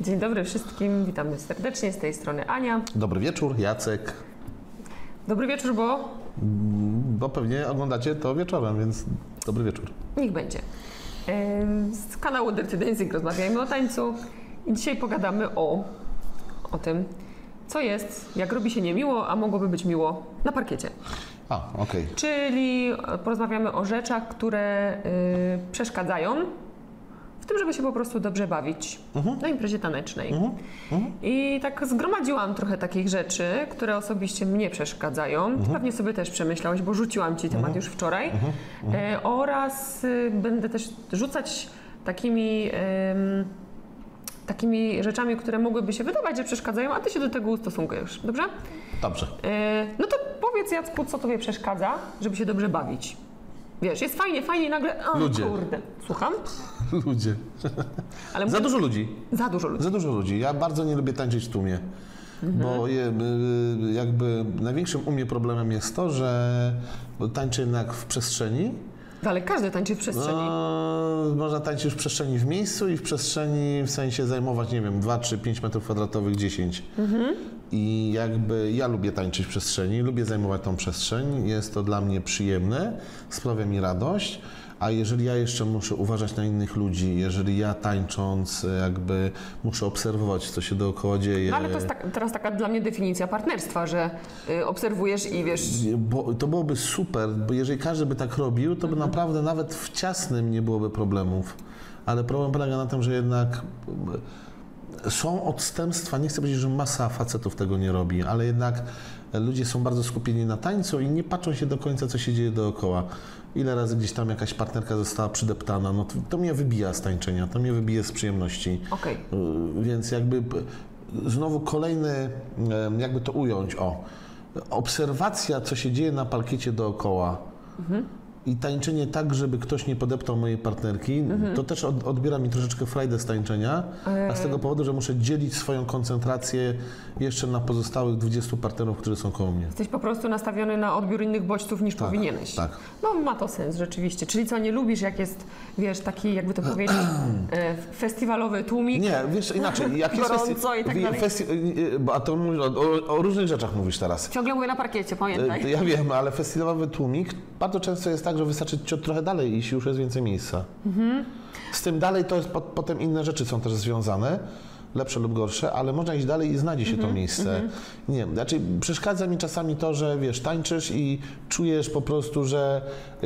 Dzień dobry wszystkim, witamy serdecznie z tej strony Ania. Dobry wieczór, Jacek. Dobry wieczór, bo Bo pewnie oglądacie to wieczorem, więc dobry wieczór. niech będzie. Z kanału Dirty Dancing rozmawiajmy o tańcu i dzisiaj pogadamy o, o tym, co jest, jak robi się niemiło, a mogłoby być miło na parkiecie. A, okej. Czyli e, porozmawiamy o rzeczach, które y, przeszkadzają tym, żeby się po prostu dobrze bawić na imprezie tanecznej. I tak zgromadziłam trochę takich rzeczy, które osobiście mnie przeszkadzają. Ty pewnie sobie też przemyślałeś, bo rzuciłam Ci temat już wczoraj. E, oraz y, będę też rzucać takimi... em, Takimi rzeczami, które mogłyby się wydawać, że przeszkadzają, a ty się do tego ustosunkujesz, dobrze? Dobrze. E, no to powiedz Jacku, co tobie przeszkadza, żeby się dobrze bawić. Wiesz, jest fajnie, fajnie i nagle, o Ludzie. kurde. Słucham? Ludzie. Ale Za dużo ludzi. Za dużo ludzi. Za dużo ludzi. Ja bardzo nie lubię tańczyć w tłumie. Bo je, y, jakby największym u mnie problemem jest to, że tańczę jednak w przestrzeni. Ale każdy tańczy w przestrzeni. No, można tańczyć w przestrzeni w miejscu i w przestrzeni w sensie zajmować, nie wiem, 2, 3, 5 metrów kwadratowych, 10. I jakby ja lubię tańczyć w przestrzeni, lubię zajmować tą przestrzeń, jest to dla mnie przyjemne, sprawia mi radość. A jeżeli ja jeszcze muszę uważać na innych ludzi, jeżeli ja tańcząc e, jakby muszę obserwować, co się dookoła dzieje. No ale to jest tak, teraz taka dla mnie definicja partnerstwa, że y, obserwujesz i wiesz, Bo, to byłoby super, bo jeżeli każdy by tak robił, to by naprawdę nawet w ciasnym nie byłoby problemów. Ale problem polega na tym, że jednak e, są odstępstwa, nie chcę powiedzieć, że masa facetów tego nie robi, ale jednak ludzie są bardzo skupieni na tańcu i nie patrzą się do końca, co się dzieje dookoła. Ile razy gdzieś tam jakaś partnerka została przydeptana, no to, to mnie wybija z tańczenia, to mnie wybija z przyjemności. okej. Y, Więc jakby znowu kolejny, jakby to ująć, o, obserwacja, co się dzieje na parkiecie dookoła i tańczenie tak, żeby ktoś nie podeptał mojej partnerki, to też od, odbiera mi troszeczkę frajdę z tańczenia, a z tego powodu, że muszę dzielić swoją koncentrację jeszcze na pozostałych 20 partnerów, którzy są koło mnie. Jesteś po prostu nastawiony na odbiór innych bodźców niż powinieneś. tak. No ma to sens rzeczywiście. Czyli co, nie lubisz jak jest, wiesz, taki, jakby to powiedzieć, e, festiwalowy tłumik? Nie, wiesz, inaczej, jak jest Gorąco i tak dalej. festi- y, bo- a to mówisz o, o, różnych rzeczach mówisz teraz. Ciągle mówię na parkiecie, pamiętaj. E, Ja wiem, ale festiwalowy tłumik bardzo często jest tak, że wystarczy ciut trochę dalej iść już jest więcej miejsca. Z tym dalej to jest po, potem inne rzeczy są też związane, lepsze lub gorsze, ale można iść dalej i znajdzie się to miejsce. Nie, znaczy przeszkadza mi czasami to, że wiesz, tańczysz i czujesz po prostu, że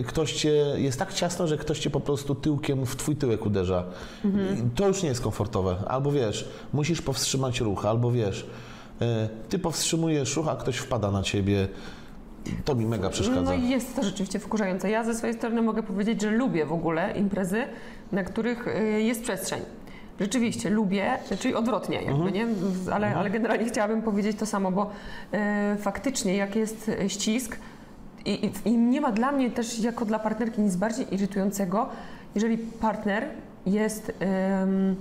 ktoś cię, jest tak ciasno, że ktoś cię po prostu tyłkiem w twój tyłek uderza. I To już nie jest komfortowe. Albo wiesz, musisz powstrzymać ruch, albo wiesz, e, ty powstrzymujesz ruch, a ktoś wpada na ciebie. To mi mega przeszkadza. No i jest to rzeczywiście wkurzające. Ja ze swojej strony mogę powiedzieć, że lubię w ogóle imprezy, na których y, jest przestrzeń. Rzeczywiście lubię, czyli odwrotnie jakby, nie? Ale, ale generalnie chciałabym powiedzieć to samo, bo y, faktycznie jak jest ścisk i, i, i nie ma dla mnie też jako dla partnerki nic bardziej irytującego, jeżeli partner jest ym,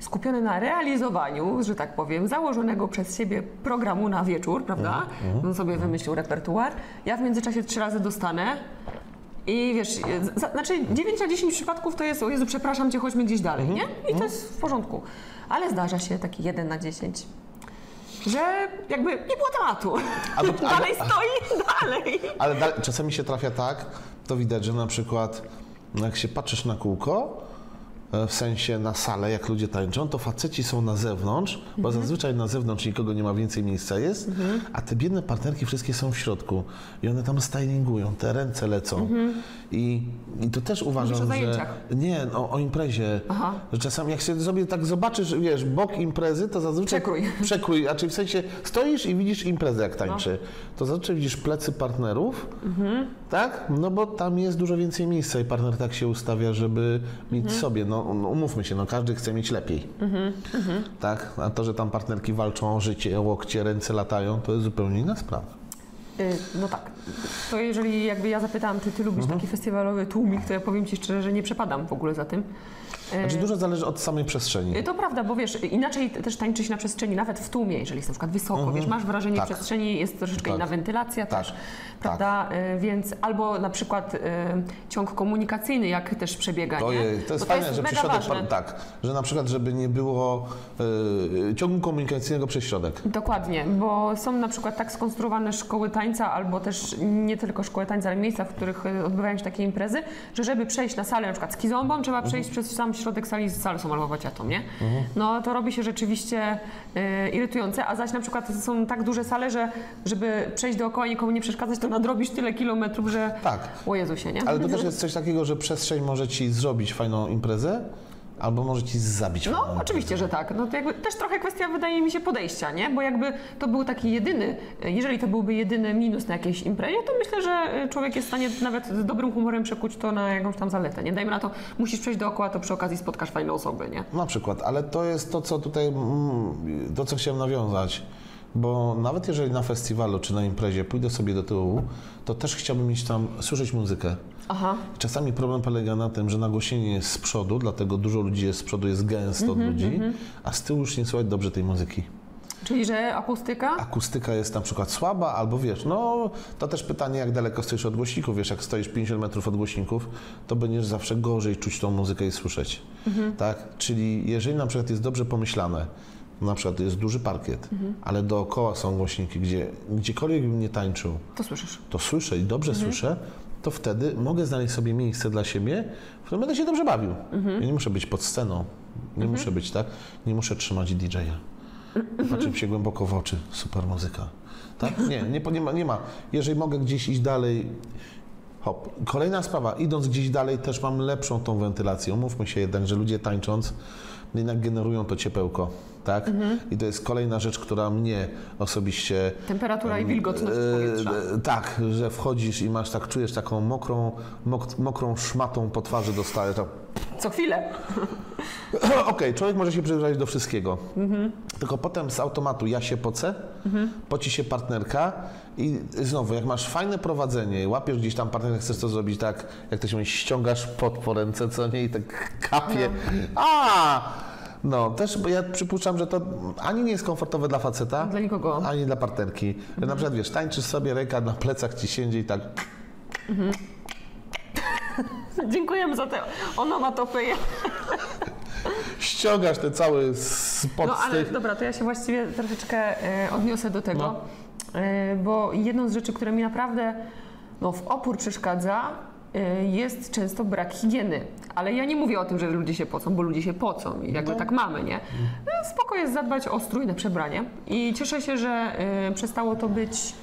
skupiony na realizowaniu, że tak powiem, założonego przez siebie programu na wieczór, prawda? On sobie wymyślił repertuar. Ja w międzyczasie trzy razy dostanę. I wiesz, za, znaczy 9 na 10 przypadków to jest, o Jezu, przepraszam cię, chodźmy gdzieś dalej, nie? I to jest w porządku. Ale zdarza się taki 1 na 10, że jakby nie było tematu. Albo- dalej stoi, dalej. Ale da, czasami się trafia tak, to widać, że na przykład no jak się patrzysz na kółko, w sensie na salę, jak ludzie tańczą, to faceci są na zewnątrz, bo zazwyczaj na zewnątrz nikogo nie ma więcej miejsca jest, a te biedne partnerki wszystkie są w środku i one tam stylingują, te ręce lecą. I, I to też uważam, Mówisz o że... Nie, no, o imprezie. Aha. Że czasami jak się sobie tak zobaczysz, wiesz, bok imprezy, to zazwyczaj... Przekrój. Przekrój, a czyli w sensie stoisz i widzisz imprezę jak tańczy. To zazwyczaj widzisz plecy partnerów, tak? No bo tam jest dużo więcej miejsca i partner tak się ustawia, żeby mieć sobie, no, no umówmy się, no każdy chce mieć lepiej. Tak? A to, że tam partnerki walczą o życie, łokcie, ręce latają, to jest zupełnie inna sprawa. Y, No tak. To jeżeli jakby ja zapytałam, ty, ty lubisz taki festiwalowy tłumik, to ja powiem ci szczerze, że nie przepadam w ogóle za tym. Znaczy dużo zależy od samej przestrzeni. Y, To prawda, bo wiesz, inaczej też tańczyć na przestrzeni, nawet w tłumie, jeżeli jest na przykład wysoko, wiesz, masz wrażenie Tak. przestrzeni, jest troszeczkę Tak. inna wentylacja Tak. też, prawda, Y, więc albo na przykład y, ciąg komunikacyjny, jak też przebiega, nie? Ojej, to jest Bo fajne, że mega przyśrodek, ważne. par- tak, że na przykład, żeby nie było y, ciągu komunikacyjnego przez środek. Dokładnie, bo są na przykład tak skonstruowane szkoły tańca, albo też nie tylko szkoły tańca, ale miejsca, w których y, odbywają się takie imprezy, że żeby przejść na salę na przykład z kizombą, trzeba przejść przez sam środek sali z salsą albo waciatą, nie? No to robi się rzeczywiście y, irytujące, a zaś na przykład są tak duże sale, że żeby przejść dookoła i nikomu nie przeszkadzać, to nadrobisz tyle kilometrów, że Tak, o Jezusie, nie? ale to też jest coś takiego, że przestrzeń może ci zrobić fajną imprezę, albo może ci zabić No, oczywiście, że tak. No to jakby też trochę kwestia, wydaje mi się, podejścia, nie? Bo jakby to był taki jedyny, jeżeli to byłby jedyny minus na jakiejś imprezie, to myślę, że człowiek jest w stanie nawet z dobrym humorem przekuć to na jakąś tam zaletę, nie? Dajmy na to, musisz przejść dookoła, to przy okazji spotkasz fajne osoby, nie? Na przykład, ale to jest to, co tutaj, mm, to co chciałem nawiązać. Bo nawet jeżeli na festiwalu czy na imprezie pójdę sobie do tyłu, to też chciałbym mieć tam słyszeć muzykę. Aha. Czasami problem polega na tym, że nagłośnienie jest z przodu, dlatego dużo ludzi jest z przodu, jest gęsto od ludzi, a z tyłu już nie słychać dobrze tej muzyki. Czyli, że akustyka? Akustyka jest na przykład słaba, albo wiesz, no to też pytanie, jak daleko stoisz od głośników. Wiesz, jak stoisz 50 metrów od głośników, to będziesz zawsze gorzej czuć tą muzykę i słyszeć. Tak? Czyli jeżeli na przykład jest dobrze pomyślane, na przykład jest duży parkiet, ale dookoła są głośniki, gdzie gdziekolwiek bym nie tańczył, To słyszysz. to słyszę i dobrze słyszę, to wtedy mogę znaleźć sobie miejsce dla siebie, w którym będę się dobrze bawił. Ja nie muszę być pod sceną, nie muszę być tak, nie muszę trzymać DJ-a. Patrzeć się głęboko w oczy, super muzyka. Tak? Nie, nie, nie, ma, nie ma. Jeżeli mogę gdzieś iść dalej, hop. Kolejna sprawa, idąc gdzieś dalej też mam lepszą tą wentylację. Umówmy się jednak, że ludzie tańcząc jednak generują to ciepełko, tak? I to jest kolejna rzecz, która mnie osobiście Temperatura i wilgotność powietrza. E, e, tak, że wchodzisz i masz tak, czujesz taką mokrą, mok, mokrą szmatą po twarzy dostaje. Tak. Co chwilę. Okej, człowiek może się przyzwyczaić do wszystkiego. Tylko potem z automatu ja się pocę, poci się partnerka i znowu, jak masz fajne prowadzenie, łapiesz gdzieś tam partnerkę, chcesz to zrobić tak, jak to się mówi, ściągasz pod po ręce, co nie, i tak kapie. A! No, też bo ja przypuszczam, że to ani nie jest komfortowe dla faceta, Dla nikogo. ani dla partnerki. Że Na przykład, wiesz, tańczysz sobie, ręka na plecach ci siedzi i tak Dziękujemy za te onomatopeje. ściągasz ten cały spod No ale tych... dobra, to ja się właściwie troszeczkę e, odniosę do tego, No. e, bo jedną z rzeczy, która mi naprawdę no, w opór przeszkadza, jest często brak higieny. Ale ja nie mówię o tym, że ludzie się pocą, bo ludzie się pocą i jakby No. tak mamy, nie? E, Spoko jest zadbać o strój na przebranie i cieszę się, że e, przestało to być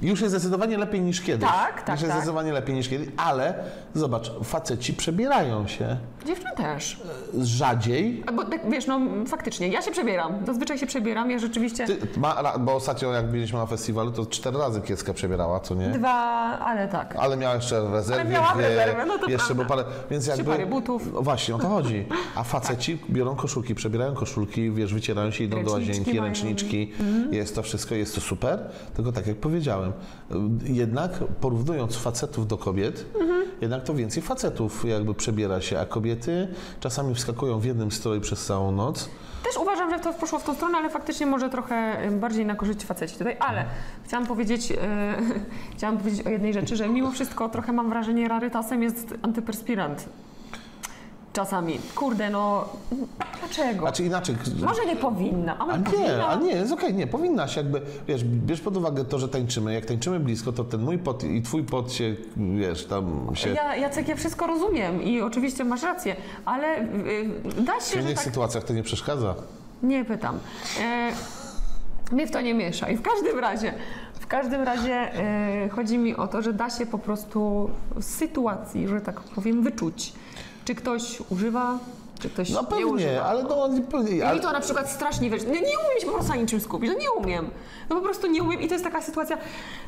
Już jest zdecydowanie lepiej niż kiedyś. Tak, tak, Już jest tak. zdecydowanie lepiej niż kiedyś, ale zobacz, faceci przebierają się dziewczyn też. e, rzadziej. Bo tak, wiesz, no faktycznie, ja się przebieram, zazwyczaj się przebieram, ja rzeczywiście Ty, ma, bo ostatnio jak byliśmy na festiwalu, to cztery razy kiecka przebierała, co nie? dwa, ale tak. Ale miała jeszcze rezerwę. Ale miała rezerwę, no to Jeszcze prawda. było parę, więc jakby... pary butów. No właśnie, o to chodzi. A faceci biorą koszulki, przebierają koszulki, wiesz, wycierają się, idą do łazienki, mają. ręczniczki. Jest to wszystko, jest to super. Tylko tak jak powiedziałem, jednak porównując facetów do kobiet, jednak to więcej facetów jakby przebiera się, a kobiety czasami wskakują w jednym stroju przez całą noc. Też uważam, że to poszło w tą stronę, ale faktycznie może trochę bardziej na korzyść faceci tutaj. Ale chciałam powiedzieć, e, chciałam powiedzieć o jednej rzeczy, że mimo wszystko trochę mam wrażenie, rarytasem jest antyperspirant. Czasami. Kurde, no dlaczego? Znaczy inaczej. Może nie powinna, a nie, a nie, jest okej, nie, powinnaś jakby, wiesz, bierz pod uwagę to, że tańczymy, jak tańczymy blisko, to ten mój pot i twój pot się, wiesz, tam się... Ja, Jacek, ja wszystko rozumiem i oczywiście masz rację, ale y, da W się, że innych tak... sytuacjach to nie przeszkadza. Nie pytam. E, mnie w to nie miesza. I w każdym razie, w każdym razie e, chodzi mi o to, że da się po prostu z sytuacji, że tak powiem, wyczuć, czy ktoś używa, czy ktoś No nie pewnie, używa. ale no nie pewnie. I Ale, mi to na przykład strasznie wiesz, nie, nie umiem się po prostu na niczym skupić, no nie umiem. No po prostu nie umiem i to jest taka sytuacja,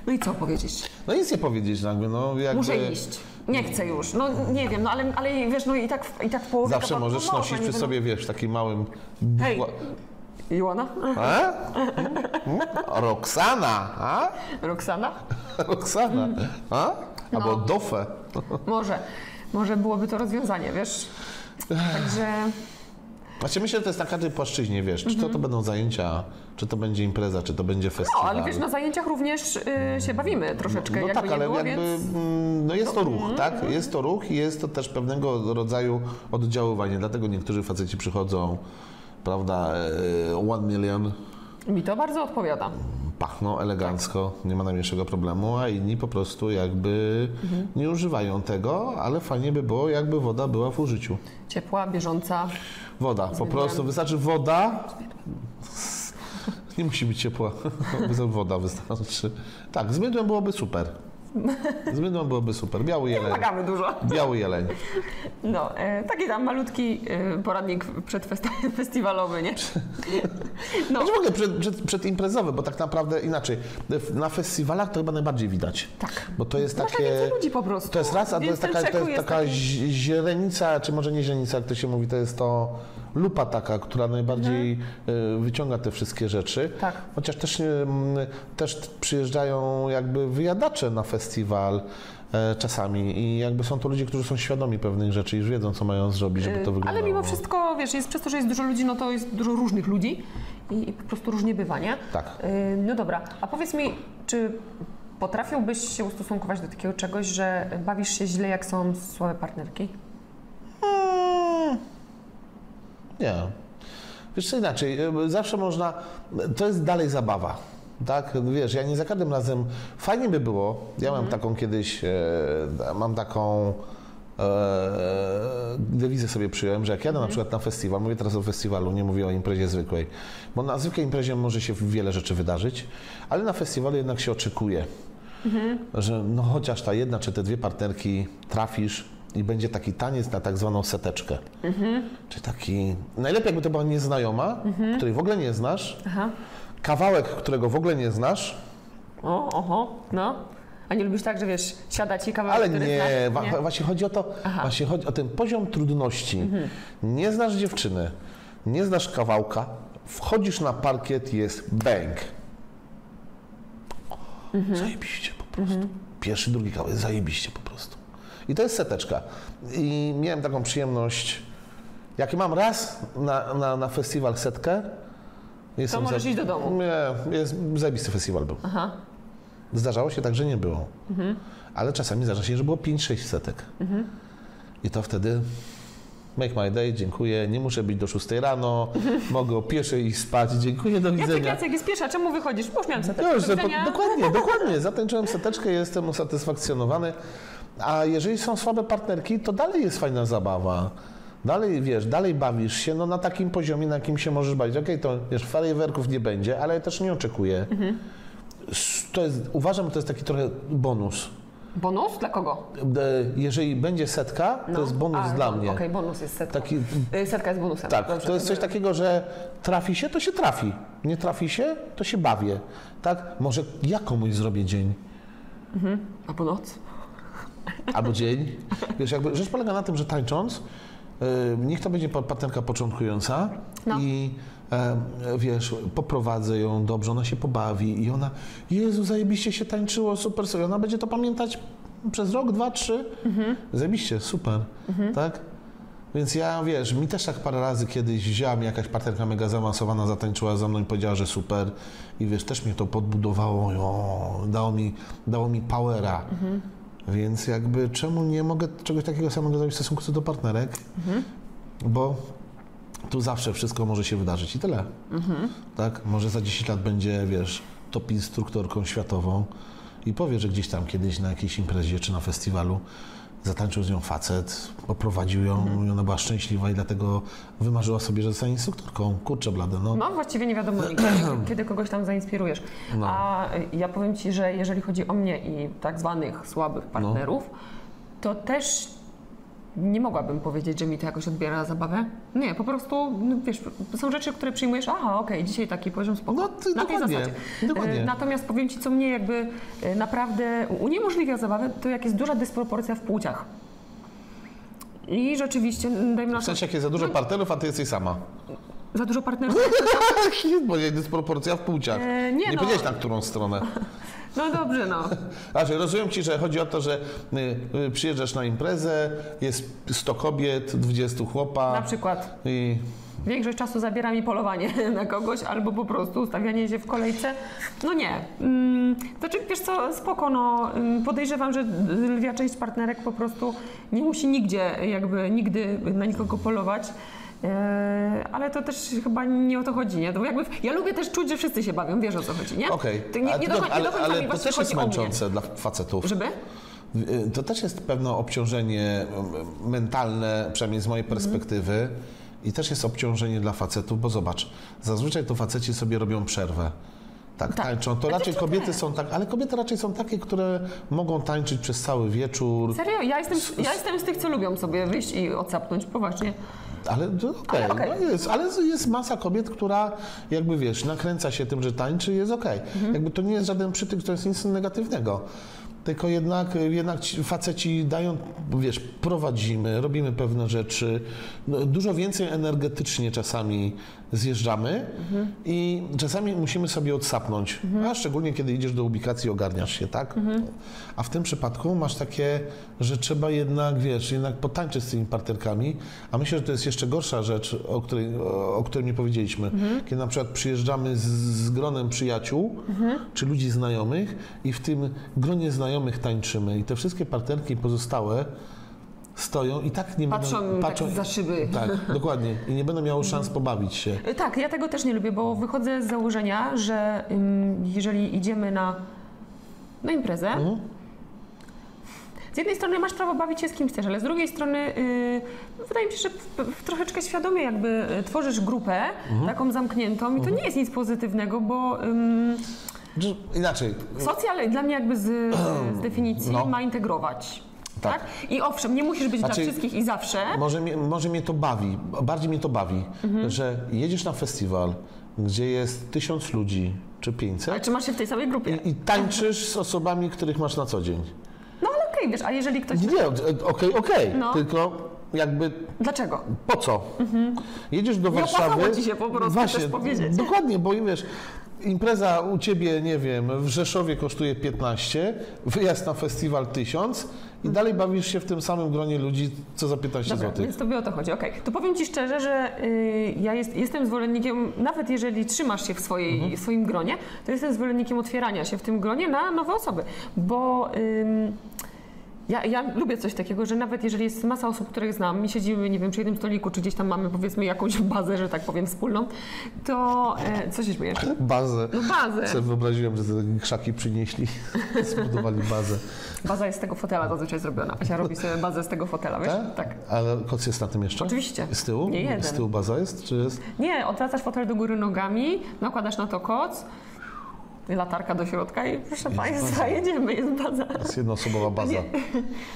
no i co powiedzieć? no nic nie powiedzieć jakby, no jakby... Muszę iść. Nie chcę już. No nie wiem, no ale, ale wiesz, no i tak, w- i tak w połowie Zawsze możesz można, nosić nie przy sobie, wiesz, w takim małym... Hej. Iłona? A? Roxana, a? Roxana? Roxana, a? Albo No. Dofę. Może. Może byłoby to rozwiązanie, wiesz? Także Właśnie myślę, że to jest na każdej płaszczyźnie, wiesz, czy to, to będą zajęcia, czy to będzie impreza, czy to będzie no, festiwal. ale wiesz, na zajęciach również y, się bawimy troszeczkę, No jakby tak, ale było, jakby więc... mm, no jest to ruch, tak? Jest to ruch i jest to też pewnego rodzaju oddziaływanie. Dlatego niektórzy faceci przychodzą, prawda, e, one million, Mi to bardzo odpowiada. Pachną elegancko, nie ma najmniejszego problemu, a inni po prostu jakby nie używają tego, ale fajnie by było, jakby woda była w użyciu. Ciepła, bieżąca. Woda, po prostu wystarczy woda. Nie musi być ciepła, woda wystarczy. Tak, z byłoby super. Z mydłem byłoby super. Biały jeleń. Wymagamy dużo. Biały jeleń. No, e, taki tam malutki e, poradnik przedfesti- festiwalowy, nie? No, Znaczy w ogóle przed, przed, przedimprezowy, bo tak naprawdę inaczej. Na festiwalach to chyba najbardziej widać. tak. Bo to jest Masz takie. najwięcej ludzi po prostu. To jest raz, a to jest taka, to jest taka taki- źrenica, czy może nie źrenica, jak to się mówi, to jest to lupa taka, która najbardziej y, wyciąga te wszystkie rzeczy. Mhm. Tak. Chociaż też, y, też przyjeżdżają jakby wyjadacze na festiwal e, czasami i jakby są to ludzie, którzy są świadomi pewnych rzeczy i już wiedzą, co mają zrobić, żeby to wyglądało. Ale mimo wszystko, wiesz, jest, przez to, że jest dużo ludzi, no to jest dużo różnych ludzi i, i po prostu różnie bywa, nie? Tak. Y, No dobra, a powiedz mi, czy potrafiłbyś się ustosunkować do takiego czegoś, że bawisz się źle, jak są słabe partnerki? Mm, Nie. Wiesz co inaczej, y, zawsze można, to jest dalej zabawa. Tak, wiesz, ja nie za każdym razem, fajnie by było, ja mam taką kiedyś, e, mam taką e, dewizę sobie przyjąłem, że jak jadę na przykład na festiwal, mówię teraz o festiwalu, nie mówię o imprezie zwykłej, bo na zwykłej imprezie może się wiele rzeczy wydarzyć, ale na festiwalu jednak się oczekuje, że no chociaż ta jedna czy te dwie partnerki trafisz i będzie taki taniec na tak zwaną seteczkę. Czy taki, najlepiej jakby to była nieznajoma, której w ogóle nie znasz, Aha. kawałek, którego w ogóle nie znasz, O, oho, no. A nie lubisz tak, że wiesz, siada ci kawałek, ale który nie, znasz? wa- właśnie chodzi o to, Aha. właśnie chodzi o ten poziom trudności. Nie znasz dziewczyny, nie znasz kawałka, wchodzisz na parkiet, jest bang. Zajebiście po prostu. Pierwszy, drugi kawałek, zajebiście po prostu. I to jest seteczka. I miałem taką przyjemność, jak mam raz na, na, na festiwal setkę, jestem możesz iść do domu. Nie, jest zajebisty festiwal był. Aha. Zdarzało się tak, że nie było. Ale czasami zdarza się, że było 5-6 setek. I to wtedy make my day, dziękuję, nie muszę być do 6 rano, mogę o pierwszej iść spać, dziękuję, do Jacek, widzenia. Jacek, jest pierwsza, czemu wychodzisz? Już miałem seteczkę. Do po, dokładnie, dokładnie, zatańczyłem seteczkę, jestem usatysfakcjonowany. A jeżeli są słabe partnerki, to dalej jest fajna zabawa. Dalej, wiesz, dalej bawisz się no, na takim poziomie, na jakim się możesz bawić. Okej, to wiesz, fajerwerków nie będzie, ale ja też nie oczekuję. S- To jest, uważam, że to jest taki trochę bonus. Bonus? Dla kogo? E, Jeżeli będzie setka, to jest bonus A, dla bon- mnie. Okej, bonus jest setka. Taki, Y, Setka jest bonusem. tak, Dobrze, to jest coś takiego, że trafi się, to się trafi. Nie trafi się, to się bawię. Tak? Może ja komuś zrobię dzień. Albo noc. Albo dzień. Wiesz, jakby rzecz polega na tym, że tańcząc, niech to będzie pa- partnerka początkująca No. i wiesz, poprowadzę ją dobrze, ona się pobawi i ona, Jezu, zajebiście się tańczyło, super sobie, ona będzie to pamiętać przez rok, dwa, trzy. Zajebiście, super, tak? Więc ja, wiesz, mi też tak parę razy kiedyś wzięła mi jakaś partnerka mega zaawansowana, zatańczyła ze mną i powiedziała, że super. I wiesz, też mnie to podbudowało, o, dało mi, dało mi powera. Więc jakby czemu nie mogę czegoś takiego samego zrobić w stosunku do partnerek? Bo tu zawsze wszystko może się wydarzyć i tyle. Tak? Może za 10 lat będzie, wiesz, top instruktorką światową i powie, że gdzieś tam kiedyś na jakiejś imprezie czy na festiwalu zatańczył z nią facet, poprowadził ją i ona była szczęśliwa i dlatego wymarzyła sobie, że zostanie instruktorką. Kurczę blade, no. No właściwie nie wiadomo nigdy, kiedy, kogoś tam zainspirujesz. No. A ja powiem Ci, że jeżeli chodzi o mnie i tak zwanych słabych partnerów, to też nie mogłabym powiedzieć, że mi to jakoś odbiera zabawę. Nie, po prostu, no, wiesz, są rzeczy, które przyjmujesz, aha, okej, dzisiaj taki poziom spoko. No, ty- Na tej dokładnie, zasadzie. dokładnie. Y, Natomiast powiem Ci, co mnie jakby y, naprawdę uniemożliwia zabawę, to jak jest duża dysproporcja w płciach. I rzeczywiście, dajmy na W to, sensie, jak jest za dużo partnerów, a ty jesteś sama. Za dużo partnerstwa? Bo jest dysproporcja w płciach. E, nie nie no. powiedziałeś na którą stronę. No dobrze, no. Znaczy, rozumiem Ci, że chodzi o to, że y, y, przyjeżdżasz na imprezę, jest 100 kobiet, 20 chłopa. Na przykład. I Większość czasu zabiera mi polowanie na kogoś albo po prostu ustawianie się w kolejce. No nie. Znaczy, wiesz co, spoko, no, mm, podejrzewam, że lwia część partnerek po prostu nie musi nigdzie, jakby nigdy na nikogo polować. Eee, ale to też chyba nie o to chodzi, nie? To jakby, ja lubię też czuć, że wszyscy się bawią, wiesz o co chodzi, nie? okej, To nie, nie, do, nie ale, ale to też jest męczące dla facetów. Żeby? Y, To też jest pewne obciążenie y, mentalne, przynajmniej z mojej Mhm. perspektywy. I też jest obciążenie dla facetów, bo zobacz, zazwyczaj to faceci sobie robią przerwę. Tak, Tak. tańczą. To Ale raczej to kobiety są tak, ale kobiety raczej są takie, które mogą tańczyć przez cały wieczór. Serio? Ja jestem, ja jestem z tych, co lubią sobie wyjść i odsapnąć, poważnie. Ale to okej, Ale okej. no jest, ale jest masa kobiet, która jakby wiesz, nakręca się tym, że tańczy, jest okej. Mhm. Jakby to nie jest żaden przytyk, to jest nic negatywnego. Tylko jednak, jednak ci faceci dają, wiesz, prowadzimy, robimy pewne rzeczy, no, dużo więcej energetycznie czasami zjeżdżamy Mhm. i czasami musimy sobie odsapnąć, a szczególnie kiedy idziesz do ubikacji, ogarniasz się, tak? Mhm. A w tym przypadku masz takie, że trzeba jednak, wiesz, jednak potańczyć z tymi partnerkami, a myślę, że to jest jeszcze gorsza rzecz, o której, o, której nie powiedzieliśmy. Mhm. Kiedy na przykład przyjeżdżamy z, z gronem przyjaciół, Mhm. czy ludzi znajomych i w tym gronie znajomych tańczymy i te wszystkie partnerki pozostałe stoją i tak nie Patrzą będą... tak za szyby. Tak, dokładnie. I nie będą miały szans pobawić się. Y, Tak, ja tego też nie lubię, bo wychodzę z założenia, że jeżeli idziemy na, na imprezę, Mhm. z jednej strony masz prawo bawić się z kim chcesz, ale z drugiej strony yy, wydaje mi się, że troszeczkę świadomie jakby y, tworzysz grupę Mhm. taką zamkniętą i to nie jest nic pozytywnego, bo Że- Inaczej. socjal dla mnie jakby z, z definicji No. ma integrować. Tak. Tak. I owszem, nie musisz być Znaczy- dla wszystkich i zawsze. Może mnie, może mnie to bawi, bardziej mnie to bawi, Mhm. że jedziesz na festiwal, gdzie jest tysiąc ludzi czy Ale 500 czy masz się w tej samej grupie? i, i tańczysz z osobami, których masz na co dzień. No ale okej, wiesz, a jeżeli ktoś... Nie, nie, okej, okej, No. tylko jakby Dlaczego? po co? Jedziesz do Warszawy. Mhm. opłacało ci się po prostu Właśnie, powiedzieć. Dokładnie, bo wiesz, impreza u ciebie, nie wiem, w Rzeszowie kosztuje 15, wyjazd na festiwal 1000 i dalej bawisz się w tym samym gronie ludzi, co za 15 Dobra, zł. więc tobie o to chodzi. Okej, to powiem Ci szczerze, że y, ja jest, jestem zwolennikiem, nawet jeżeli trzymasz się w, swojej, Mhm. swoim gronie, to jestem zwolennikiem otwierania się w tym gronie na nowe osoby, bo ym, ja, ja lubię coś takiego, że nawet jeżeli jest masa osób, których znam i siedzimy, nie wiem, przy jednym stoliku, czy gdzieś tam mamy powiedzmy jakąś bazę, że tak powiem, wspólną, to e, co się śmiejesz? Bazę. No bazę. Sobie wyobraziłem, że te krzaki przynieśli, zbudowali bazę. Baza jest z tego fotela zazwyczaj zrobiona. Asia robi sobie bazę z tego fotela, wiesz? Tak. Ale koc jest na tym jeszcze? Oczywiście. Z tyłu? Nie jeden. Z tyłu baza jest? Czy jest? Nie, odwracasz fotel do góry nogami, nakładasz na to koc, latarka do środka i proszę Państwa, jedziemy, jest baza. Jest jednoosobowa baza.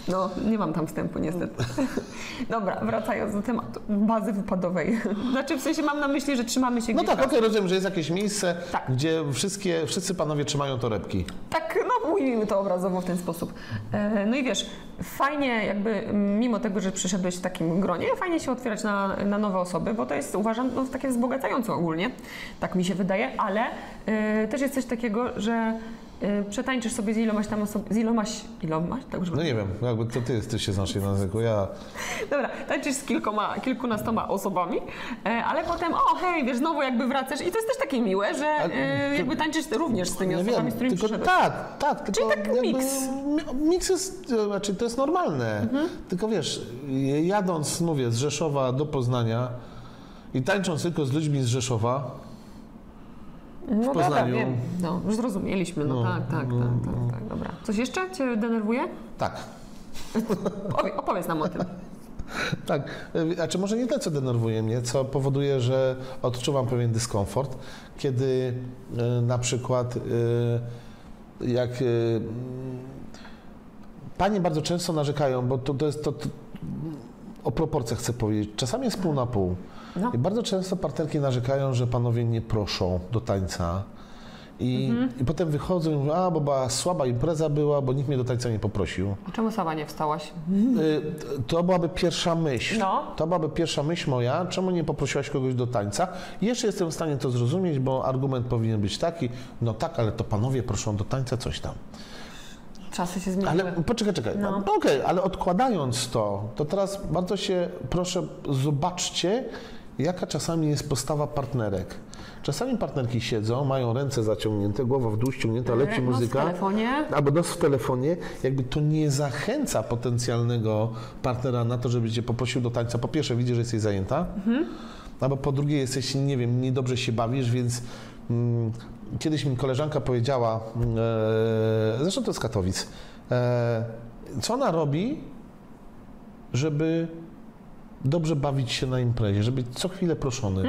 No, nie mam tam wstępu niestety. Dobra, wracając do tematu bazy wypadowej. Znaczy w sensie mam na myśli, że trzymamy się No gdzieś tak, tam. okej, rozumiem, że jest jakieś miejsce, Tak. gdzie wszystkie, wszyscy panowie trzymają torebki. Tak, no ujmijmy to obrazowo w ten sposób. E, No i wiesz, fajnie jakby mimo tego, że przyszedłeś w takim gronie, fajnie się otwierać na, na nowe osoby, bo to jest uważam no, takie wzbogacające ogólnie, tak mi się wydaje, ale e, też jest coś takiego, że e, przetańczysz sobie z ilomaś tam osob- z ilomaś, ilomaś, tak? No nie wiem, jakby to ty, ty się znasz na języku, ja... Dobra, tańczysz z kilkoma, kilkunastoma osobami, e, ale potem, o hej, wiesz, znowu jakby wracasz i to jest też takie miłe, że A, ty- jakby tańczysz również z tymi osobami, wiem, z którymi tylko tak, tak, tylko tak jakby miks. mi- Miks jest, to znaczy to jest normalne. Mhm. Tylko wiesz, jadąc, mówię, z Rzeszowa do Poznania i tańcząc tylko z ludźmi z Rzeszowa, No dobra, Poznaniu. wiem. No, już zrozumieliśmy, no, No, tak, tak, no, tak, tak, tak, dobra. Coś jeszcze Cię denerwuje? tak, Opowie, opowiedz nam o tym. tak. Znaczy może nie to, co denerwuje mnie, co powoduje, że odczuwam pewien dyskomfort, kiedy e, na przykład e, jak e, panie bardzo często narzekają, bo to, to jest to, to o proporcjach chcę powiedzieć. Czasami jest pół na pół. No. Bardzo często partnerki narzekają, że panowie nie proszą do tańca I, I potem wychodzą i mówią, a bo była słaba impreza była, bo nikt mnie do tańca nie poprosił. A czemu sama nie wstałaś? Y, To byłaby pierwsza myśl. No. To byłaby pierwsza myśl moja, czemu nie poprosiłaś kogoś do tańca? Jeszcze jestem w stanie to zrozumieć, bo argument powinien być taki, no tak, ale to panowie proszą do tańca coś tam. Czasy się zmieniły. Ale poczekaj, czekaj. No. Okej, ale odkładając to, to teraz bardzo się proszę, zobaczcie, jaka czasami jest postawa partnerek. Czasami partnerki siedzą, mają ręce zaciągnięte, głowa w dół ściągnięta, leci Nos w muzyka. telefonie. Albo nos w telefonie, jakby to nie zachęca potencjalnego partnera na to, żeby cię poprosił do tańca. Po pierwsze, widzi, że jesteś zajęta, albo po drugie, jesteś, nie wiem, niedobrze się bawisz, więc mm, kiedyś mi koleżanka powiedziała, e, zresztą to z Katowic, e, co ona robi, żeby dobrze bawić się na imprezie, żeby być co chwilę proszonym.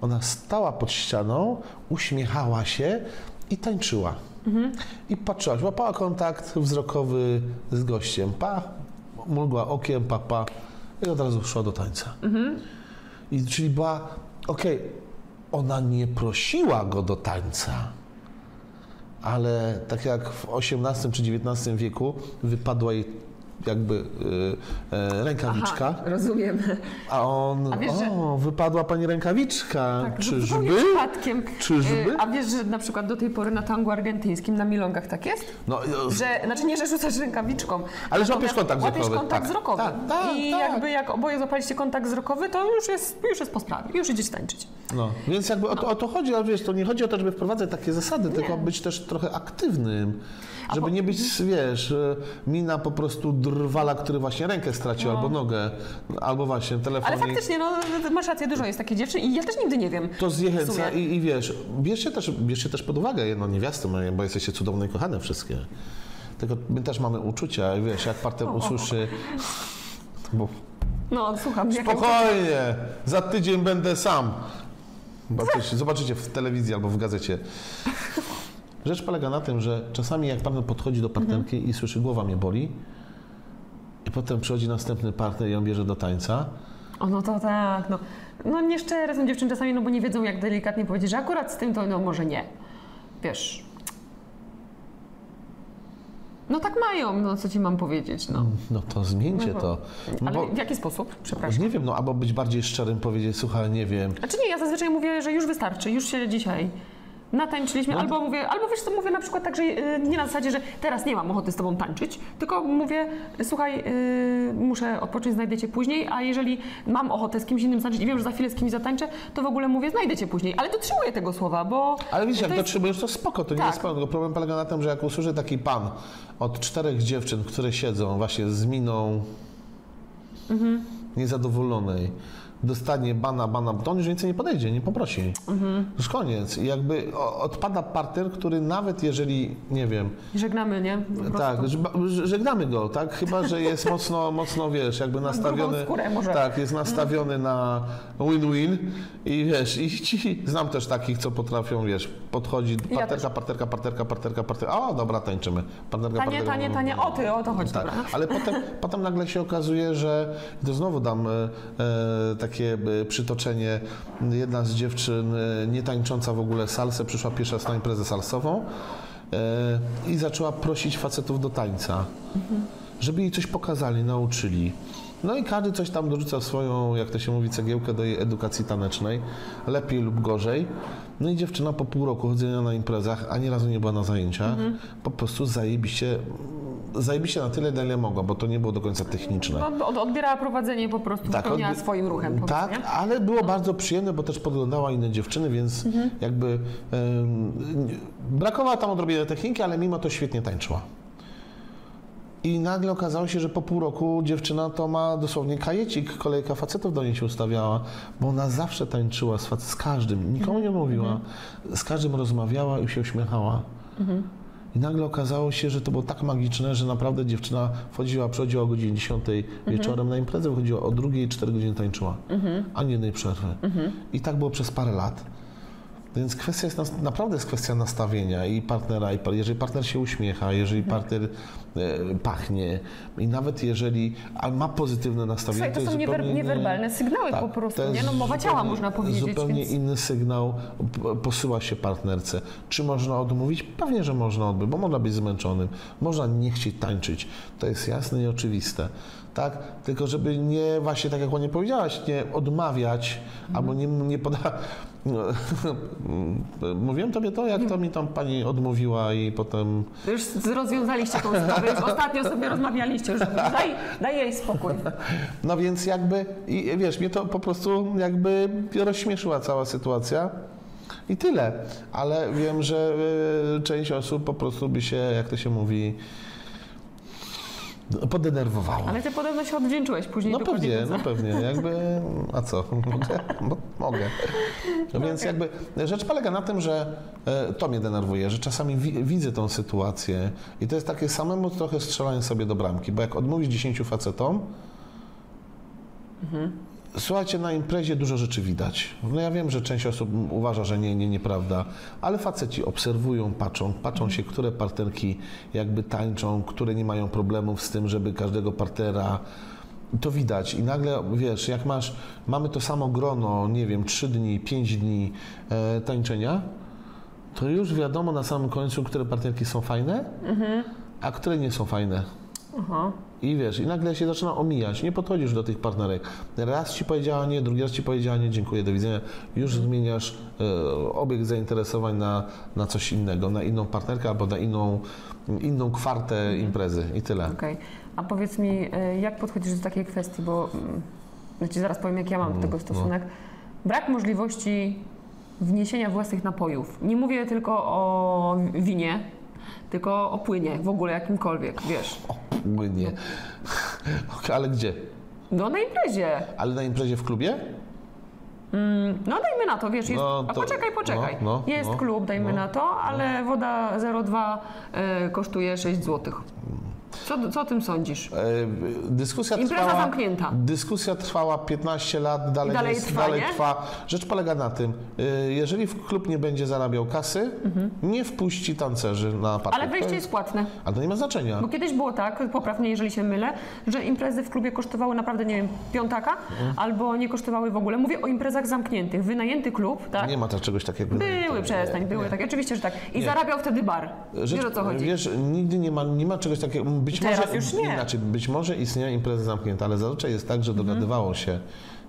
Ona stała pod ścianą, uśmiechała się i tańczyła. I patrzyła, łapała kontakt wzrokowy z gościem. Pa, mrugła okiem, pa, pa. I od razu szła do tańca. I czyli była, okej, ona nie prosiła go do tańca, ale tak jak w XVIII czy XIX wieku wypadła jej jakby y, e, rękawiczka, Aha, rozumiem. a on, A wiesz, że- o, wypadła pani rękawiczka, Tak, czyżby? przypadkiem. Czyżby? Y, A wiesz, że na przykład do tej pory na tangu argentyńskim na milongach tak jest? No, y, Że, znaczy nie, że rzucasz rękawiczką. Ale że łapiesz kontakt łapiesz wzrokowy. kontakt Tak, wzrokowy. tak, tak, I tak. jakby jak oboje złapaliście kontakt wzrokowy, to już jest, już jest po sprawie, już idziecie tańczyć. No, więc jakby o to, o to chodzi, ale wiesz, to nie chodzi o to, żeby wprowadzać takie zasady, tylko być też trochę aktywnym. Żeby po- nie być, wiesz, mina po prostu drwala, który właśnie rękę stracił, albo nogę, albo właśnie telefon. Ale faktycznie, no masz rację, dużo jest takich dziewczyn i ja też nigdy nie wiem. To zniechęca i, i wiesz, bierzcie też, bierzcie też pod uwagę jedną niewiastę bo jesteście cudowne i kochane wszystkie. Tylko my też mamy uczucia i wiesz, jak partner usłyszy... Bo No, słucham. Spokojnie, za tydzień będę sam. Zobaczycie, zobaczycie w telewizji albo w gazecie. Rzecz polega na tym, że czasami jak partner podchodzi do partnerki i słyszy, głowa mnie boli, i potem przychodzi następny partner i ją bierze do tańca, O, no to tak, no. No nieszczere są dziewczyny czasami, no bo nie wiedzą jak delikatnie powiedzieć, że akurat z tym to no może nie. Wiesz. No tak mają, no co ci mam powiedzieć, no. no to zmieńcie to. No Ale bo, w jaki sposób? Przepraszam. nie wiem, no albo być bardziej szczerym, powiedzieć, słuchaj, nie wiem, Znaczy nie, ja zazwyczaj mówię, że już wystarczy, już się dzisiaj natańczyliśmy, No. albo mówię, albo wiesz co, mówię na przykład tak, że y, nie na zasadzie, że teraz nie mam ochoty z tobą tańczyć, tylko mówię, słuchaj, y, muszę odpocząć, znajdę cię później, a jeżeli mam ochotę z kimś innym tańczyć i wiem, że za chwilę z kimś zatańczę, to w ogóle mówię, znajdę cię później, ale dotrzymuję tego słowa, bo... Ale widzisz, jak jest- dotrzymujesz, to spoko, to nie Tak. jest problem. Tylko problem polega na tym, że jak usłyszy taki pan od czterech dziewczyn, które siedzą właśnie z miną Mhm. niezadowolonej, dostanie bana, bana, to on już więcej nie podejdzie, nie poprosi. Mhm. Już koniec. I jakby odpada partner, który nawet jeżeli, nie wiem, Żegnamy, nie? Tak, żegnamy go, tak? Chyba, że jest mocno, mocno, wiesz, jakby nastawiony. skórę może. Tak, jest nastawiony na win-win i wiesz, i ci, znam też takich, co potrafią, wiesz, podchodzi parterka, też. parterka, parterka, parterka, parterka, o dobra, tańczymy. Partnerka, Tanie, partnerka, tanie, tanie, o ty, o to chodzi, tak, dobra. ale potem, potem nagle się okazuje, że to znowu dam e, e, takie e, przytoczenie. Jedna z dziewczyn, e, nie tańcząca w ogóle salsę, przyszła pierwsza na imprezę salsową e, i zaczęła prosić facetów do tańca, żeby jej coś pokazali, nauczyli. No i każdy coś tam dorzuca swoją, jak to się mówi, cegiełkę do jej edukacji tanecznej, lepiej lub gorzej. No i dziewczyna po pół roku chodzenia na imprezach, ani razu nie była na zajęciach, po prostu zajebiście, zajebiście na tyle, na ile mogła, bo to nie było do końca techniczne. No, od, odbierała prowadzenie po prostu, Tak, spełniała odbi- swoim ruchem. powiedzmy, Tak, nie? ale było bardzo przyjemne, bo też podglądała inne dziewczyny, więc jakby em, brakowało tam odrobiny techniki, ale mimo to świetnie tańczyła. I nagle okazało się, że po pół roku dziewczyna to ma dosłownie kajecik, kolejka facetów do niej się ustawiała, bo ona zawsze tańczyła z, fac- z każdym, nikomu nie mówiła, z każdym rozmawiała i się uśmiechała. I nagle okazało się, że to było tak magiczne, że naprawdę dziewczyna wchodziła, przychodziła o godzinie 10 wieczorem na imprezę, wychodziła o drugiej, 4 godziny tańczyła. Ani jednej przerwy. I tak było przez parę lat. Więc kwestia jest naprawdę jest kwestia nastawienia i partnera, i jeżeli partner się uśmiecha, jeżeli Mhm. partner e, pachnie i nawet jeżeli ma pozytywne nastawienie, Słuchaj, to jest są niewer, niewerbalne sygnały tak, po prostu, to nie? No mowa ciała można powiedzieć, Zupełnie więc... inny sygnał posyła się partnerce. Czy można odmówić? Pewnie, że można odmówić, bo można być zmęczonym, można nie chcieć tańczyć. To jest jasne i oczywiste. Tak? Tylko żeby nie, właśnie tak jak ładnie powiedziałaś, nie odmawiać albo nie, nie poda... No, Mówiłem tobie to, jak to mi tam pani odmówiła i potem Już rozwiązaliście tą sprawę, już ostatnio sobie rozmawialiście, już daj, daj jej spokój. No więc jakby, i wiesz, mnie to po prostu jakby rozśmieszyła cała sytuacja. I tyle. Ale wiem, że y, część osób po prostu by się, jak to się mówi, podenerwowała. Ale ty podobno się odwdzięczyłeś później. No pewnie, no pewnie, jakby, a co, mogę? Bo mogę. No więc jakby rzecz polega na tym, że e, to mnie denerwuje, że czasami wi widzę tą sytuację i to jest takie samemu trochę strzelanie sobie do bramki, bo jak odmówisz 10 facetom, Słuchajcie, na imprezie dużo rzeczy widać. No ja wiem, że część osób uważa, że nie, nie, nieprawda, ale faceci obserwują, patrzą, patrzą się, które partnerki jakby tańczą, które nie mają problemów z tym, żeby każdego partnera to widać i nagle, wiesz, jak masz, mamy to samo grono, nie wiem, 3 dni, 5 dni e, tańczenia, to już wiadomo na samym końcu, które partnerki są fajne, a które nie są fajne. Aha. I wiesz, i nagle się zaczyna omijać. Nie podchodzisz do tych partnerek. Raz ci powiedziała nie, drugi raz ci powiedziała nie, dziękuję, do widzenia. Już zmieniasz e, obiekt zainteresowań na, na coś innego, na inną partnerkę albo na inną, inną kwartę imprezy i tyle. Okej. A powiedz mi, y, jak podchodzisz do takiej kwestii, bo mm, ci zaraz powiem, jak ja mam do tego stosunek. Brak możliwości wniesienia własnych napojów. Nie mówię tylko o winie, tylko o płynie, w ogóle jakimkolwiek, wiesz. Płynie. Ale gdzie? No na imprezie. Ale na imprezie w klubie? No dajmy na to, wiesz, jest, No, a to- poczekaj, poczekaj. no, no, jest no, klub, dajmy no. na to, ale woda 0,2 y, kosztuje 6 zł. Co, co o tym sądzisz? E, Dyskusja Impreza trwała, zamknięta. Dyskusja trwała 15 lat, dalej, dalej jest, trwa, dalej nie? trwa. Rzecz polega na tym, e, jeżeli w klub nie będzie zarabiał kasy, nie wpuści tancerzy na parkiet. Mhm. Ale wejście To jest płatne. Ale to nie ma znaczenia. Bo kiedyś było tak, popraw mnie, jeżeli się mylę, że imprezy w klubie kosztowały naprawdę, nie wiem, piątaka, Mhm. albo nie kosztowały w ogóle. Mówię o imprezach zamkniętych. Wynajęty klub, tak? Nie ma tak czegoś takiego. Były, przestań, były tak. Oczywiście, że tak. I zarabiał wtedy bar. Wiesz o co chodzi? Wiesz, nigdy nie ma, nie ma czegoś takiego. Być Teraz może już nie. inaczej, być może istnieją imprezy zamknięte, ale zazwyczaj jest tak, że Mhm. dogadywało się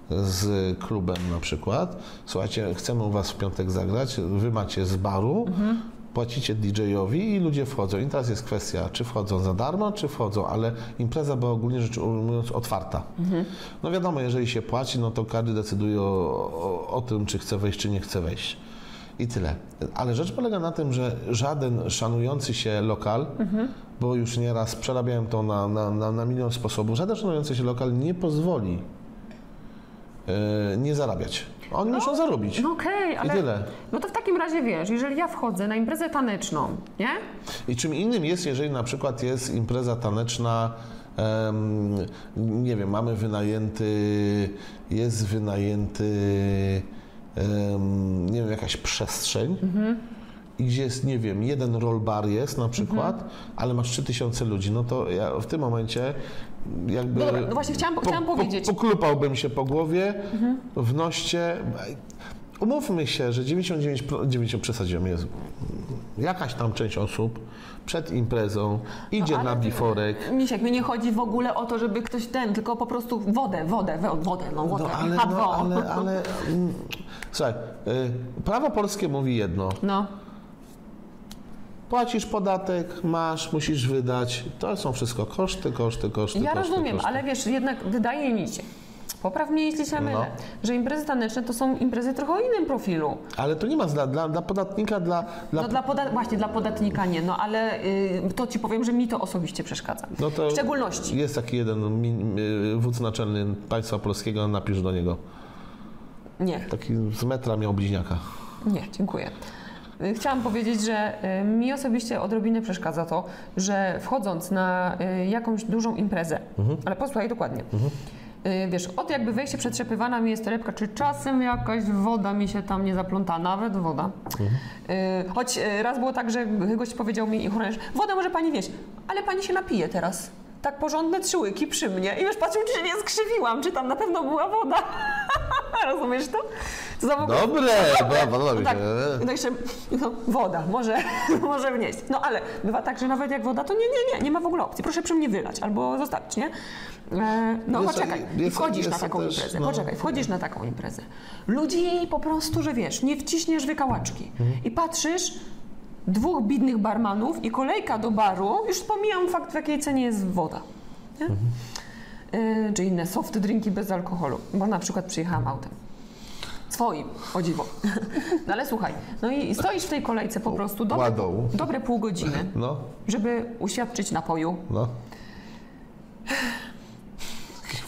z klubem na przykład. Słuchajcie, chcemy u was w piątek zagrać, wy macie z baru. Mhm. Płacicie DJ-owi i ludzie wchodzą. I teraz jest kwestia, czy wchodzą za darmo, czy wchodzą, ale impreza była ogólnie rzecz ujmując otwarta. Mhm. No wiadomo, jeżeli się płaci, no to każdy decyduje o, o, o tym, czy chce wejść, czy nie chce wejść. I tyle. Ale rzecz polega na tym, że żaden szanujący się lokal, bo już nieraz przerabiałem to na, na, na, na milion sposobów, żaden szanujący się lokal nie pozwoli e, nie zarabiać. Oni muszą zarobić. No okej, ale... tyle. No to w takim razie wiesz, jeżeli ja wchodzę na imprezę taneczną, nie? I czym innym jest, jeżeli na przykład jest impreza taneczna, em, nie wiem, mamy wynajęty, jest wynajęty, nie wiem, jakaś przestrzeń. I gdzie jest, nie wiem, jeden roll bar jest na przykład, ale masz 3000 ludzi, no to ja w tym momencie jakby... No dobra, no właśnie chciałam- chciałam powiedzieć. Mhm. Poklupałbym się po głowie, wnoście... Umówmy się, że 99%, 90 przesadziłem, Jezu, jakaś tam część osób przed imprezą idzie No, na biforek, Misiek, mi nie chodzi w ogóle o to, żeby ktoś ten, tylko po prostu wodę, wodę, wo- wodę, no wodę, no ale, H2O. no, ale, ale mm, słuchaj, y, prawo polskie mówi jedno, No. płacisz podatek, masz, musisz wydać, to są wszystko koszty, koszty, koszty, Ja koszty, rozumiem, koszty. ale wiesz, jednak wydaje mi się, popraw mnie jeśli się mylę, No. że imprezy taneczne to są imprezy trochę o innym profilu. Ale to nie ma dla, dla, dla podatnika, dla, dla No dla poda- właśnie dla podatnika nie, no ale y, to ci powiem, że mi to osobiście przeszkadza. No to w szczególności. Jest taki jeden y, wódz naczelny państwa polskiego, napisz do niego. Nie, Taki z metra miał bliźniaka. nie, dziękuję. Y, Chciałam powiedzieć, że y, mi osobiście odrobinę przeszkadza to, że wchodząc na jakąś dużą imprezę, ale posłuchaj dokładnie, Yy, wiesz, od jakby wejścia przetrzepywana mi jest torebka, czy czasem jakaś woda mi się tam nie zapląta, nawet woda. Yy, choć yy, raz było tak, że gość powiedział mi, ochroniarz, wodę może pani wieść, ale pani się napije teraz. Tak porządne trzy łyki przy mnie. I już patrzył, czy się nie skrzywiłam, czy tam na pewno była woda. Rozumiesz to? Ogóle- Dobre, brawo, podoba mi tak, no jeszcze no, woda może, może wnieść. No ale bywa tak, że nawet jak woda, to nie, nie, nie, nie ma w ogóle opcji. Proszę przy mnie wylać albo zostawić, nie? E, no Jest- poczekaj, jest- wchodzisz jest na taką też, imprezę, no. poczekaj, wchodzisz na taką imprezę. Ludzi po prostu, że wiesz, nie wciśniesz wykałaczki Mhm. i patrzysz, dwóch bidnych barmanów i kolejka do baru, już pomijam fakt, w jakiej cenie jest woda. Mhm. E, czy inne soft drinki bez alkoholu, bo na przykład przyjechałam autem. Swoim, o dziwo. No ale słuchaj, no i stoisz w tej kolejce po prostu dobre, Ładą. dobre pół godziny, No, żeby uświadczyć napoju. no.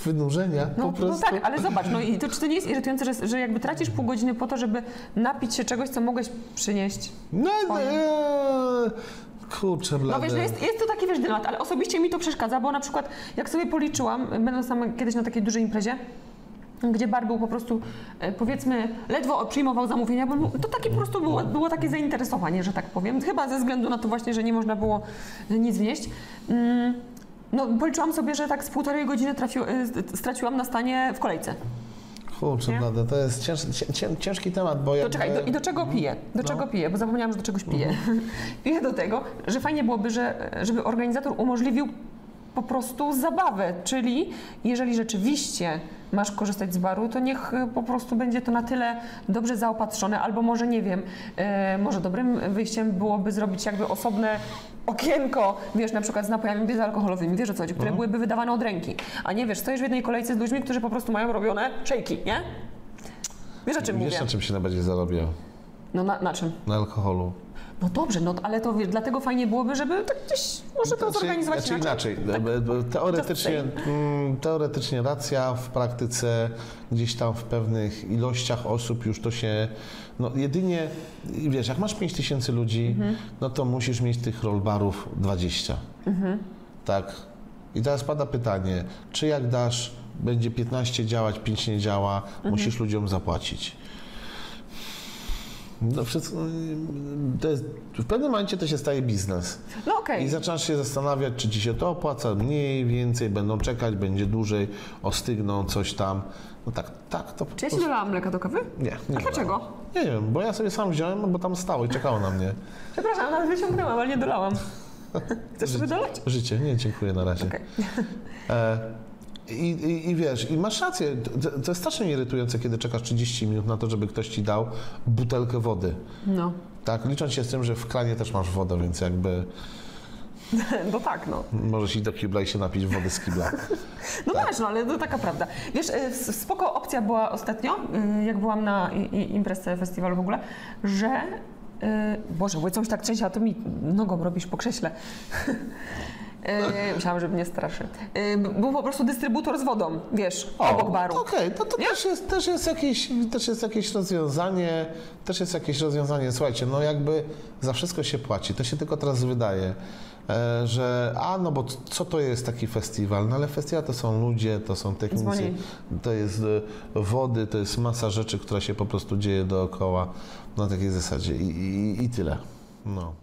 Wynurzenia No, po no prostu. tak, ale zobacz, no i to, czy to nie jest irytujące, że, że jakby tracisz pół godziny po to, żeby napić się czegoś, co mogłeś przynieść? No, no, Swoje. eee, kurczę No blade. wiesz, no jest, jest to taki wiesz dylemat, ale osobiście mi to przeszkadza, bo na przykład jak sobie policzyłam, będąc tam kiedyś na takiej dużej imprezie, gdzie bar był po prostu, e, powiedzmy, ledwo przyjmował zamówienia, bo to takie po prostu było, było takie zainteresowanie, że tak powiem. Chyba ze względu na to właśnie, że nie można było nic wnieść. Mm, No, policzyłam sobie, że tak z półtorej godziny trafił, e, straciłam na stanie w kolejce. Kurczę Nie? blade, to jest cięż, cię- cię- ciężki temat, bo ja... To czekaj, do, i do czego piję? Do czego piję? Bo zapomniałam, że do czegoś piję. piję do tego, że fajnie byłoby, że, żeby organizator umożliwił po prostu zabawę, czyli jeżeli rzeczywiście masz korzystać z baru, to niech e, po prostu będzie to na tyle dobrze zaopatrzone, albo może nie wiem, e, może dobrym wyjściem byłoby zrobić jakby osobne okienko, wiesz, na przykład z napojami bezalkoholowymi, wiesz o co chodzi, które byłyby wydawane od ręki, a nie wiesz, stoisz w jednej kolejce z ludźmi, którzy po prostu mają robione szejki, nie? Wiesz o czym Wiesz, mówię? na czym się najbardziej zarobię? No na, na czym? Na alkoholu. No dobrze, no ale to wiesz, dlatego fajnie byłoby, żeby tak gdzieś może to Znaczy- zorganizować znaczy inaczej. Tak. Bo- bo Teoretycznie, mm, teoretycznie racja, w praktyce gdzieś tam w pewnych ilościach osób już to się. No jedynie, wiesz, jak masz 5 tysięcy ludzi, Mhm. no to musisz mieć tych rollbarów 20. Mhm. Tak. I teraz pada pytanie, czy jak dasz, będzie 15 działać, 5 nie działa, Mhm. musisz ludziom zapłacić. No, wszystko, to jest, w pewnym momencie to się staje biznes. No okej. I zaczynasz się zastanawiać, czy ci się to opłaca, mniej, więcej, będą czekać, będzie dłużej, ostygną, coś tam. No tak, tak, to Czy ja prostu- dolałam mleka do kawy? Nie, nie A dlaczego? Nie wiem, bo ja sobie sam wziąłem, bo tam stało i czekało na mnie. Przepraszam, nawet wyciągnęłam, ale nie dolałam. Chcesz sobie dolać? Życie, nie, dziękuję na razie. Okej. E, i, i, I wiesz, i masz rację, to, to jest strasznie irytujące, kiedy czekasz 30 minut na to, żeby ktoś ci dał butelkę wody. No. Tak, licząc się z tym, że w kranie też masz wodę, więc jakby No tak, no. możesz iść do kibla i się napić wody z kibla. No Tak. masz, no ale to taka prawda. Wiesz, y, spoko opcja była ostatnio, y, jak byłam na i- i- imprezie festiwalu w ogóle, że... y, Boże, bo coś tak trzęsie, a to mi nogą robisz po krześle. Y, Myślałam, że mnie straszy. Y, b- Był po prostu dystrybutor z wodą, wiesz, obok baru. Okej, to, to też, jest, też, jest jakieś, też jest jakieś rozwiązanie, też jest jakieś rozwiązanie. Słuchajcie, no jakby za wszystko się płaci, to się tylko teraz wydaje, e, że a no bo co to jest taki festiwal? No ale festiwal to są ludzie, to są technicy, Dzwoni. to jest e, wody, to jest masa rzeczy, która się po prostu dzieje dookoła na takiej zasadzie i, i, i tyle. No.